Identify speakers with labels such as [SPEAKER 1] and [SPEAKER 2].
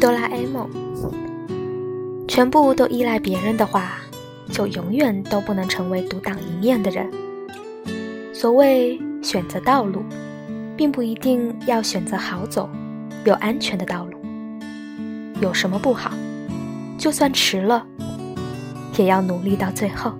[SPEAKER 1] 哆啦 a 梦。全部都依赖别人的话就永远都不能成为独当一面的人。所谓选择道路并不一定要选择好走又安全的道路。有什么不好就算迟了也要努力到最后。